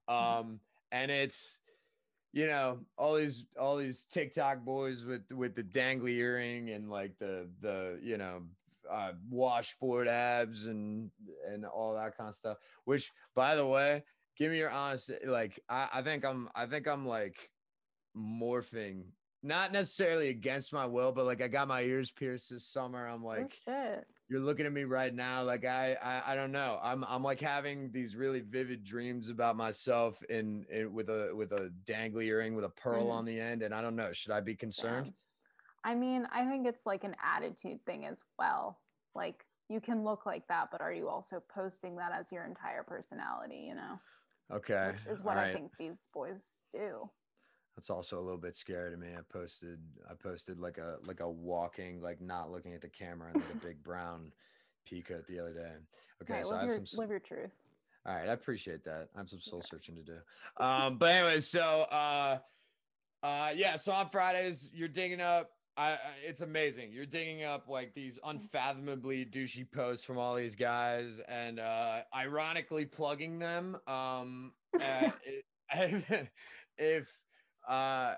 S2: Um, and it's you know all these all these TikTok boys with with the dangly earring and like the the you know uh, washboard abs and and all that kind of stuff. Which, by the way, give me your honest. Like, I, I think I'm I think I'm like morphing, not necessarily against my will, but like I got my ears pierced this summer. I'm
S3: Oh,
S2: like,
S3: shit.
S2: you're looking at me right now like I, I i don't know i'm i'm like having these really vivid dreams about myself in, in with a with a dangly earring with a pearl
S3: Mhm.
S2: on the end and i don't know should i be concerned
S3: Damn. I mean, I think it's like an attitude thing as well. Like you can look like that, but are you also posting that as your entire personality, you know?
S2: okay
S3: Which is what
S2: all
S3: I think these boys do.
S2: That's also a little bit scary to me i posted i posted like a like a walking like not looking at the camera and like a big brown peacoat the other day okay
S3: Hey,
S2: so i have
S3: your,
S2: some
S3: live your truth.
S2: All right, I appreciate that. I have some soul searching to do. Um, but anyway, so uh, uh, yeah, so on Fridays you're digging up. I, I it's amazing. You're digging up like these unfathomably douchey posts from all these guys, and uh, ironically plugging them. Um, uh, it- if uh,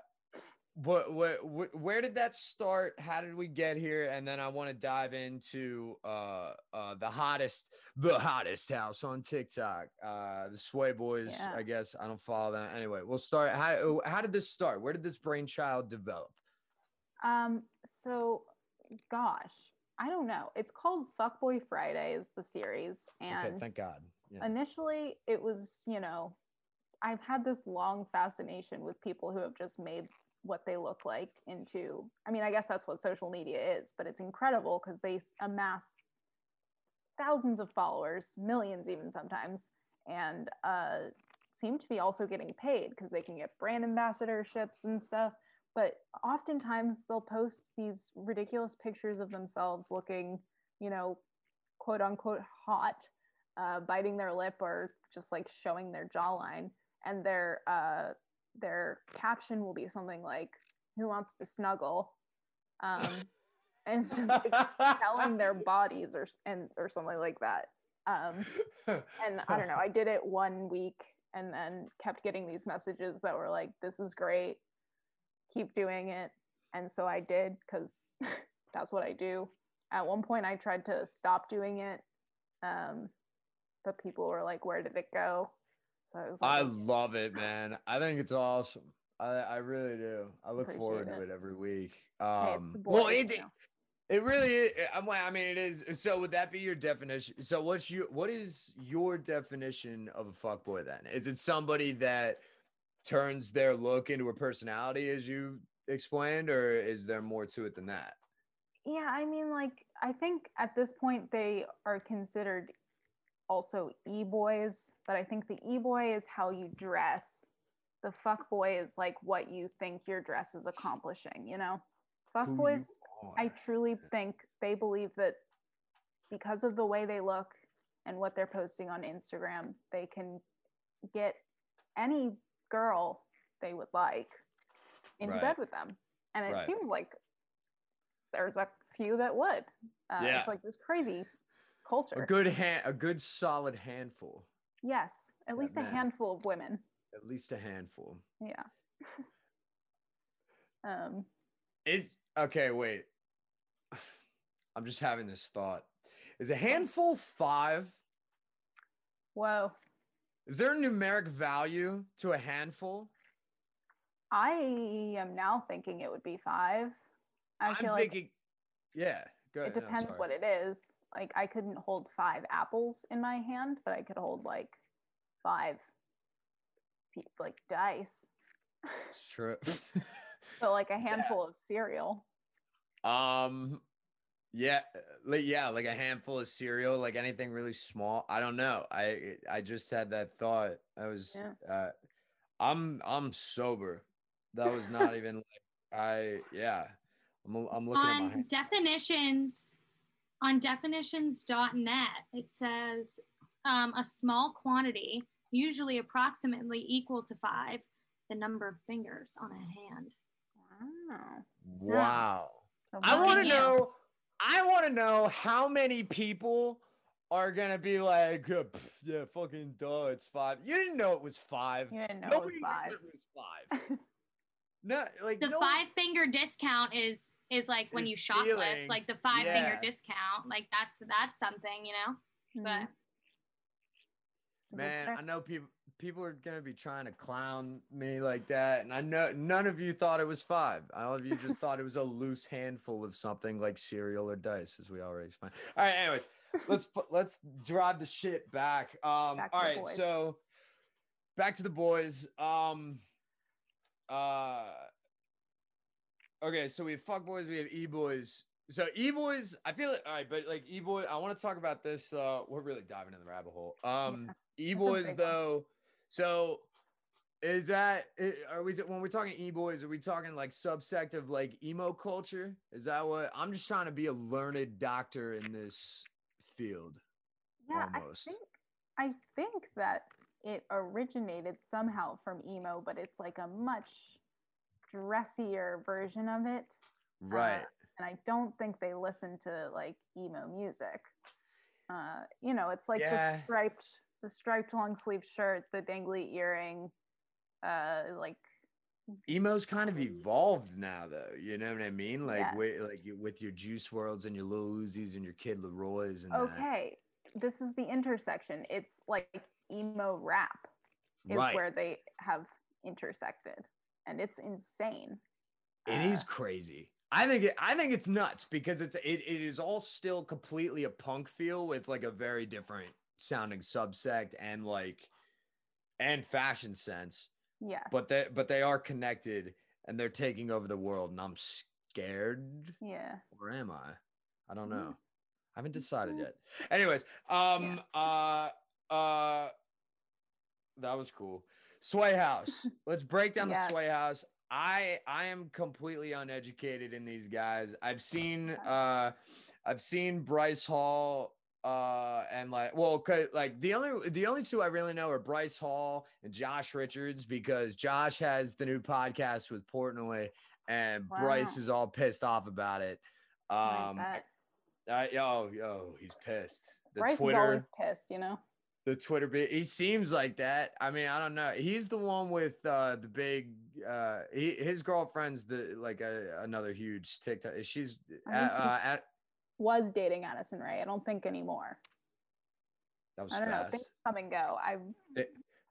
S2: what, what, where did that start? How did we get here? And then I want to dive into uh, uh, the hottest, the hottest house on TikTok. Uh, the Sway Boys.
S3: Yeah.
S2: I guess I don't follow that. Anyway, we'll start. How how did this start? Where did this brainchild develop?
S3: Um, so gosh, I don't know. It's called Fuckboy Friday is the series. And
S2: okay, thank God. Yeah.
S3: initially it was you know i've had this long fascination with people who have just made what they look like into i mean i guess that's what social media is but it's incredible because they amass thousands of followers millions even sometimes and uh, seem to be also getting paid because they can get brand ambassadorships and stuff but oftentimes they'll post these ridiculous pictures of themselves looking you know quote unquote hot uh, biting their lip or just like showing their jawline and their uh, their caption will be something like who wants to snuggle? Um, and it's just like telling their bodies or and or something like that. Um, and i don't know i did it one week and then kept getting these messages that were like this is great. Keep doing it. And so i did because that's what i do. At one point i tried to stop doing it um, but people were like where did it go? so I was like,
S2: I love it, man. I think it's awesome. I, I really do. I look
S3: Appreciate
S2: forward to
S3: it.
S2: it every week. Um,
S3: the
S2: well, it, it really, is, I'm like, I mean, it is. So would that be your definition? So what's your, what is your definition of a fuck boy? then? Is it somebody that turns their look into a personality as you explained, or is there more to it than that?
S3: Yeah, I mean, like, I think at this point they are considered also e boys, but I think the e boy is how you dress. The fuck boy is like what you think your dress is accomplishing, you know? Fuck
S2: Who
S3: boys, I truly think they believe that because of the way they look and what they're posting on Instagram, they can get any girl they would like into
S2: Right.
S3: bed with them. And it
S2: Right.
S3: seems like there's a few that would. Uh,
S2: Yeah.
S3: It's like this crazy culture.
S2: A good hand, a good solid handful,
S3: yes, at least a handful of women.
S2: at least a handful.
S3: Yeah. um,
S2: Is okay. Wait, I'm just having this thought. Is a handful five?
S3: whoa.
S2: Is there a numeric value to a handful?
S3: I am now thinking it would be five. I
S2: am
S3: feel like
S2: thinking, yeah. Go
S3: it
S2: ahead. No,
S3: depends what it is. Like I couldn't hold five apples in my hand, but I could hold like five like dice.
S2: It's true.
S3: So like a handful of cereal.
S2: Um, yeah, like yeah, like a handful of cereal, like anything really small. I don't know. I I just had that thought. I was uh, I'm I'm sober. That was not even like I yeah. I'm I'm looking at my
S1: on
S2: hand.
S1: definitions on definitions.net it says um, a small quantity usually approximately equal to five the number of fingers on a hand
S3: Wow.
S2: Wow. I want to know. I want to know how many people are gonna be like, uh, pff, yeah, fucking duh, it's five. You didn't know it was five.
S3: You didn't know
S2: Nobody
S3: it was five.
S2: it was five. no, like
S1: the
S2: no-
S1: five finger discount is is like when you shoplift
S2: stealing.
S1: like the five finger discount like that's that's something you know
S3: Mhm.
S1: but
S2: Man. I know people people are gonna be trying to clown me like that, and I know none of you thought it was five. All of you just thought it was a loose handful of something like cereal or dice, as we already explained. All right, anyways, let's put, let's drive the shit back. Um,
S3: Back to
S2: all
S3: the
S2: right,
S3: boys.
S2: so back to the boys. Um, uh, okay, so we have fuck boys, we have e boys. So e boys, I feel it. All right, but like e boy, I want to talk about this. Uh, we're really diving in the rabbit hole. Um, e
S3: a
S2: boys though. So is that are we when we're talking e boys? Are we talking like subsect of like emo culture? Is that what I'm just trying to be a learned doctor in this field?
S3: yeah,
S2: almost.
S3: I think I think that it originated somehow from emo, but it's like a much dressier version of it.
S2: Right.
S3: and I don't think they listen to like emo music. Uh, you know, it's like
S2: Yeah.
S3: the striped, the striped long sleeve shirt, the dangly earring, uh, like
S2: Emo's kind of evolved now, though. You know what I mean? Like with like you- with your Juice Worlds and your Lil Uzis and your Kid Laroi's and that.
S3: okay, this is the intersection. It's like emo rap is
S2: Right.
S3: where they have intersected, and it's insane.
S2: It
S3: Uh,
S2: is crazy. I think it, I think it's nuts because it's it, it is all still completely a punk feel with like a very different sounding subsect and like and fashion sense.
S3: Yeah.
S2: But they but they are connected and they're taking over the world and I'm scared
S3: yeah,
S2: or am I? I don't know. I haven't decided yet. Anyways, um uh uh that was cool. Sway House. Let's break down
S3: Yes.
S2: the Sway House. I I am completely uneducated in these guys. I've seen uh I've seen Bryce Hall uh and like well like the only the only two I really know are Bryce Hall and Josh Richards because Josh has the new podcast with Portnoy and Bryce is all pissed off about it.
S3: I
S2: Um
S3: bet.
S2: I, yo, yo, he's pissed. The
S3: Bryce
S2: Twitter,
S3: is always pissed, you know.
S2: The Twitter bit. He seems like that. I mean, I don't know. He's the one with uh the big. uh he, His girlfriend's the like a, another huge TikTok. She's at,
S3: think
S2: uh, at
S3: Was dating Addison Rae. I don't think anymore.
S2: that was
S3: I don't know. Things come and go. I
S2: Th-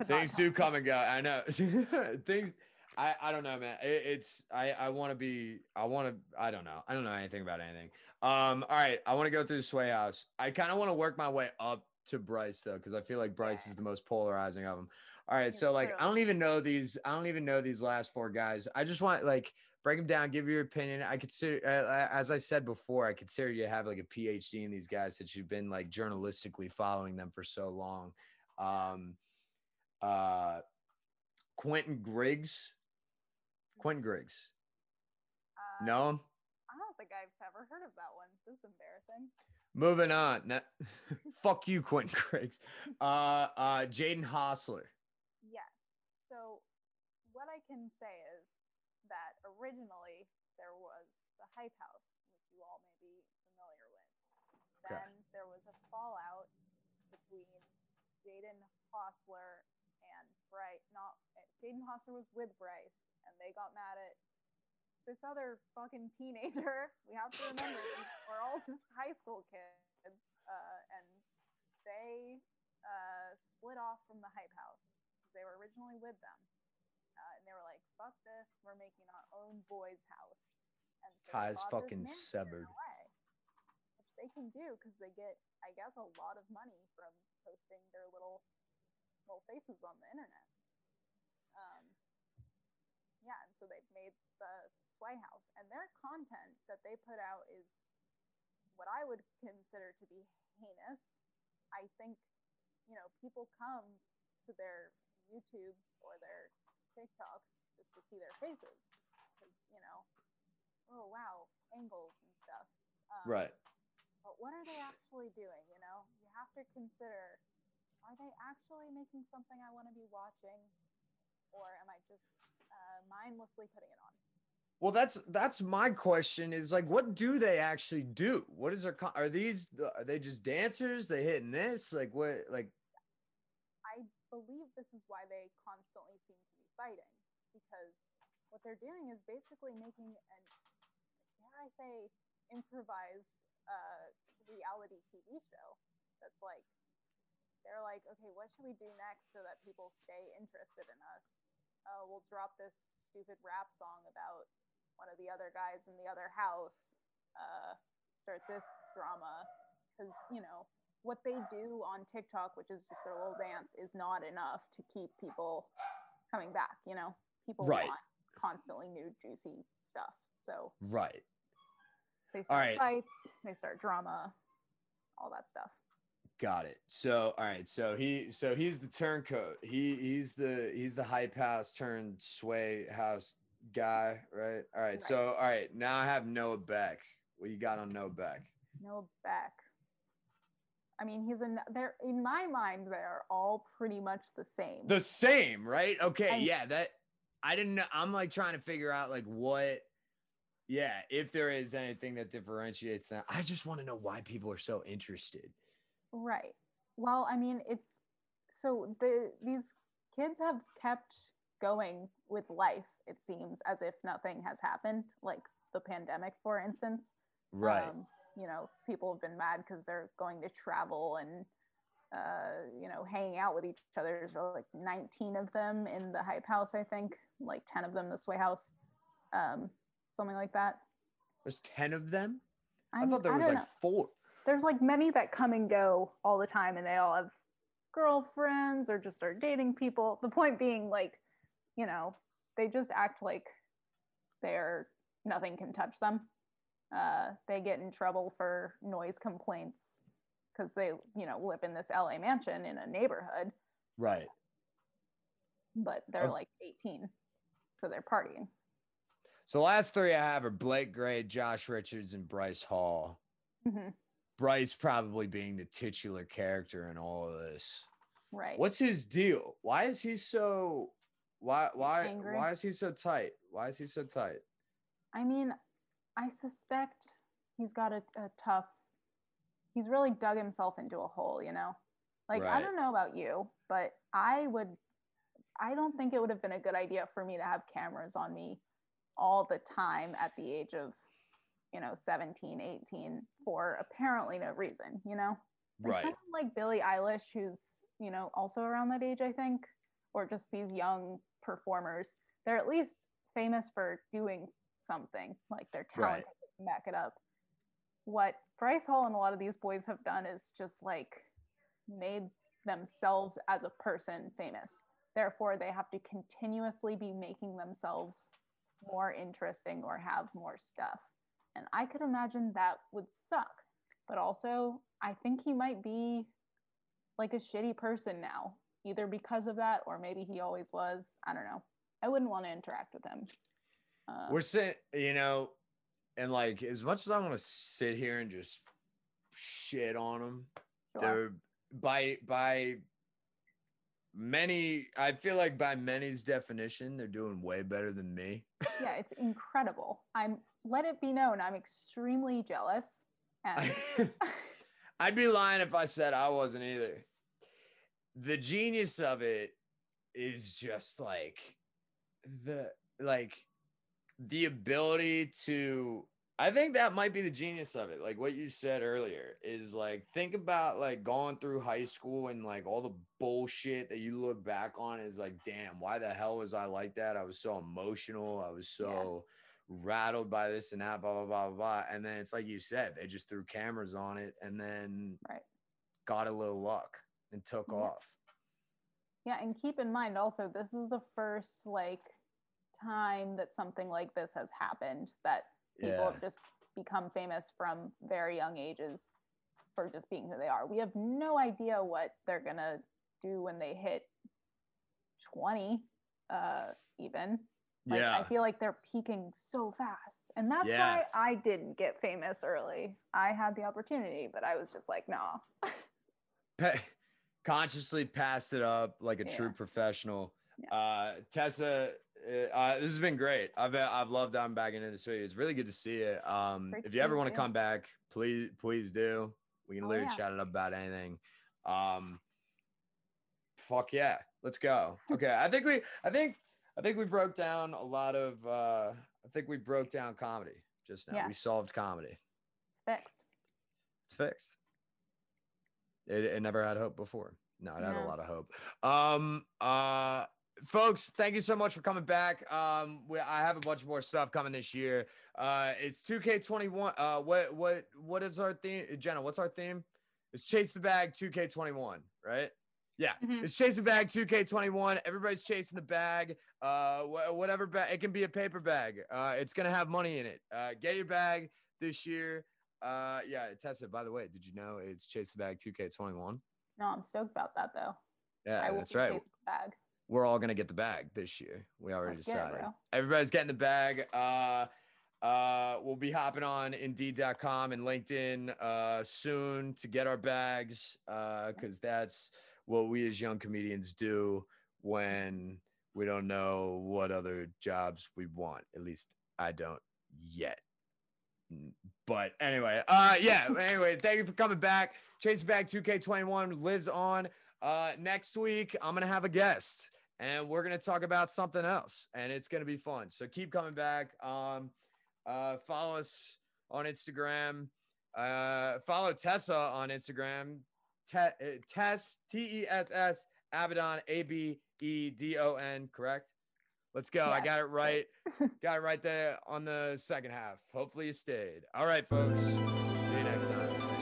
S2: Things do come and go. I know. Things. I, I don't know, man. It, it's I I want to be. I want to. I don't know. I don't know anything about anything. Um. All right. I want to go through the Sway House. I kind of want to work my way up to Bryce though, because I feel like Bryce is the most polarizing of them. All right. So like. I don't even know these. I don't even know these last four guys. I just want like break them down. Give your opinion. I consider, uh, as I said before, I consider you have like a PhD in these guys since you've been like journalistically following them for so long. Um. Uh. Quinton Griggs. Quinton Griggs.
S3: Uh,
S2: Know him?
S3: I don't think I've ever heard of that one. This is embarrassing.
S2: Moving on. Na- Fuck you, Quinton Griggs. Uh, uh, Jaden Hossler.
S3: Yes. So what I can say is that originally there was the Hype House, which you all may be familiar with.
S2: Okay.
S3: Then there was a fallout between Jaden Hossler and Bryce. Not Jaden Hossler was with Bryce, and they got mad at this other fucking teenager. We have to remember we're all just high school kids, uh, and they uh, split off from the Hype House. They were originally with them, uh, and they were like, "Fuck this! We're making our own boys' house." And so
S2: Ties fucking severed.
S3: Which they can do because they get, I guess, a lot of money from posting their little little faces on the internet. Um, yeah, and so they've made the Sway House, and their content that they put out is what I would consider to be heinous. I think, you know, people come to their YouTubes or their TikToks just to see their faces, because you know, oh wow, angles and stuff. Um,
S2: Right.
S3: But what are they actually doing? You know, you have to consider: are they actually making something I want to be watching, or am I just uh, mindlessly putting it on?
S2: Well, that's that's my question. Is like, what do they actually do? What is their? Are these? Are they just dancers? They hitting this? Like what? Like
S3: I believe this is why they constantly seem to be fighting because what they're doing is basically making an, dare I say, improvised uh, reality TV show that's like, they're like, okay, what should we do next so that people stay interested in us? Oh, we'll drop this stupid rap song about one of the other guys in the other house. Uh, start this drama because you know what they do on TikTok, which is just their little dance, is not enough to keep people coming back. You know, people
S2: Right.
S3: want constantly new juicy stuff. So
S2: right.
S3: they start
S2: right.
S3: fights, they start drama, all that stuff.
S2: Got it. So all right. So he so he's the turncoat. He he's the he's the hype house turned sway house guy, right? All right.
S3: Right.
S2: So all right. Now I have Noah Beck. What you got on Noah Beck?
S3: No back. I mean, he's in there. In my mind, they're all pretty much the same.
S2: The same, right? Okay.
S3: And-
S2: yeah. That I didn't know. I'm like trying to figure out like what. Yeah, if there is anything that differentiates them, I just want to know why people are so interested.
S3: Right. Well, I mean, it's so the these kids have kept going with life. It seems as if nothing has happened, like the pandemic, for instance.
S2: Right.
S3: Um, you know, people have been mad because they're going to travel and uh, you know, hanging out with each other. There's like 19 of them in the hype house, I think, like 10 of them the sway house, um, something like that.
S2: There's ten of them. I
S3: I'm-
S2: thought there was like
S3: know.
S2: four.
S3: there's like many that come and go all the time and they all have girlfriends or just are dating people the point being like you know they just act like they're nothing can touch them uh, they get in trouble for noise complaints because they you know live in this la mansion in a neighborhood
S2: Right.
S3: but they're
S2: Oh.
S3: like 18 so they're partying
S2: So last three I have are Blake Gray, Josh Richards, and Bryce Hall.
S3: Mhm.
S2: Bryce probably being the titular character in all of this.
S3: right
S2: What's his deal? Why is he so why why
S3: Angry.
S2: why is he so tight? Why is he so tight?
S3: I mean, I suspect he's got a, a tough. He's really dug himself into a hole, you know. Like I don't know about you, but I would. I don't think it would have been a good idea for me to have cameras on me all the time at the age of, you know, 17, 18 for apparently no reason, you know.
S2: Right.
S3: someone like Billie Eilish, who's, you know, also around that age, I think, or just these young performers, they're at least famous for doing something. Like they're
S2: Right.
S3: talented, can back it up. What Bryce Hall and a lot of these boys have done is just like made themselves as a person famous. Therefore, they have to continuously be making themselves more interesting or have more stuff. And I could imagine that would suck. But also, I think he might be like a shitty person now, either because of that or maybe he always was. I don't know. I wouldn't want to interact with him. Uh,
S2: We're saying, you know, and like as much as I want to sit here and just shit on them.
S3: Sure.
S2: They're by by many. I feel like by many's definition, they're doing way better than me.
S3: yeah, it's incredible. I'm let it be known I'm extremely jealous. And
S2: I'd be lying if I said I wasn't either. The genius of it is just like the like the ability to I think that might be the genius of it. Like what you said earlier is like think about like going through high school and like all the bullshit that you look back on is like damn, why the hell was I like that? I was so emotional. I was so rattled by this and that, blah blah blah blah blah. And then it's like you said, they just threw cameras on it and then
S3: Right.
S2: got a little luck and took
S3: Yeah.
S2: off.
S3: Yeah, and keep in mind also, this is the first like time that something like this has happened that people
S2: Yeah.
S3: have just become famous from very young ages for just being who they are. We have no idea what they're gonna do when they hit 20, uh, even. Like,
S2: yeah.
S3: I feel like they're peaking so fast. And that's
S2: Yeah.
S3: why I didn't get famous early. I had the opportunity, but I was just like, no.
S2: pa- consciously passed it up like a
S3: Yeah.
S2: true professional.
S3: Yeah.
S2: Uh, Tessa, uh, uh, this has been great. I've I've loved diving back into this video. It's really good to see it. Um, if you ever want to come back, please please do. We can
S3: Oh,
S2: literally
S3: yeah.
S2: chat it up about anything. Um, fuck yeah, let's go. Okay, I think we I think I think we broke down a lot of. uh I think we broke down comedy just now. We solved comedy.
S3: It's fixed.
S2: It's fixed. It, it never had hope before. No, it had a lot of hope. Um, uh, folks, thank you so much for coming back. Um, we, I have a bunch more stuff coming this year. Uh, it's 2K21. Uh, what what what is our theme, Jenna? What's our theme? It's chase the bag 2K21, right? Yeah,
S1: Mhm.
S2: it's chase the bag 2K21. Everybody's chasing the bag. Uh, wh- whatever bag. It can be a paper bag. Uh, it's gonna have money in it. Uh, get your bag this year. Uh, yeah, Tessa. By the way, did you know it's chase the bag 2K21?
S3: No, I'm stoked about that though.
S2: Yeah, that's right.
S3: the bag.
S2: We're all gonna get the bag this year. We already
S3: Let's get it,
S2: decided. Everybody's getting the bag. Uh, uh, we'll be hopping on Indeed.com and LinkedIn uh, soon to get our bags because that's what we as young comedians do when we don't know what other jobs we want. At least I don't yet. But anyway, uh, yeah. Anyway, thank you for coming back. Chase Bag 2K21 lives on. Uh, next week, I'm gonna have a guest, and we're gonna talk about something else, and it's gonna be fun. So keep coming back. Um, uh, follow us on Instagram. Uh, follow Tessa on Instagram. Te- uh, Tess T E S S Abedon A B E D O N. Correct. Let's go. I got it right. got it right there on the second half. Hopefully you stayed. All right, folks. See you next time.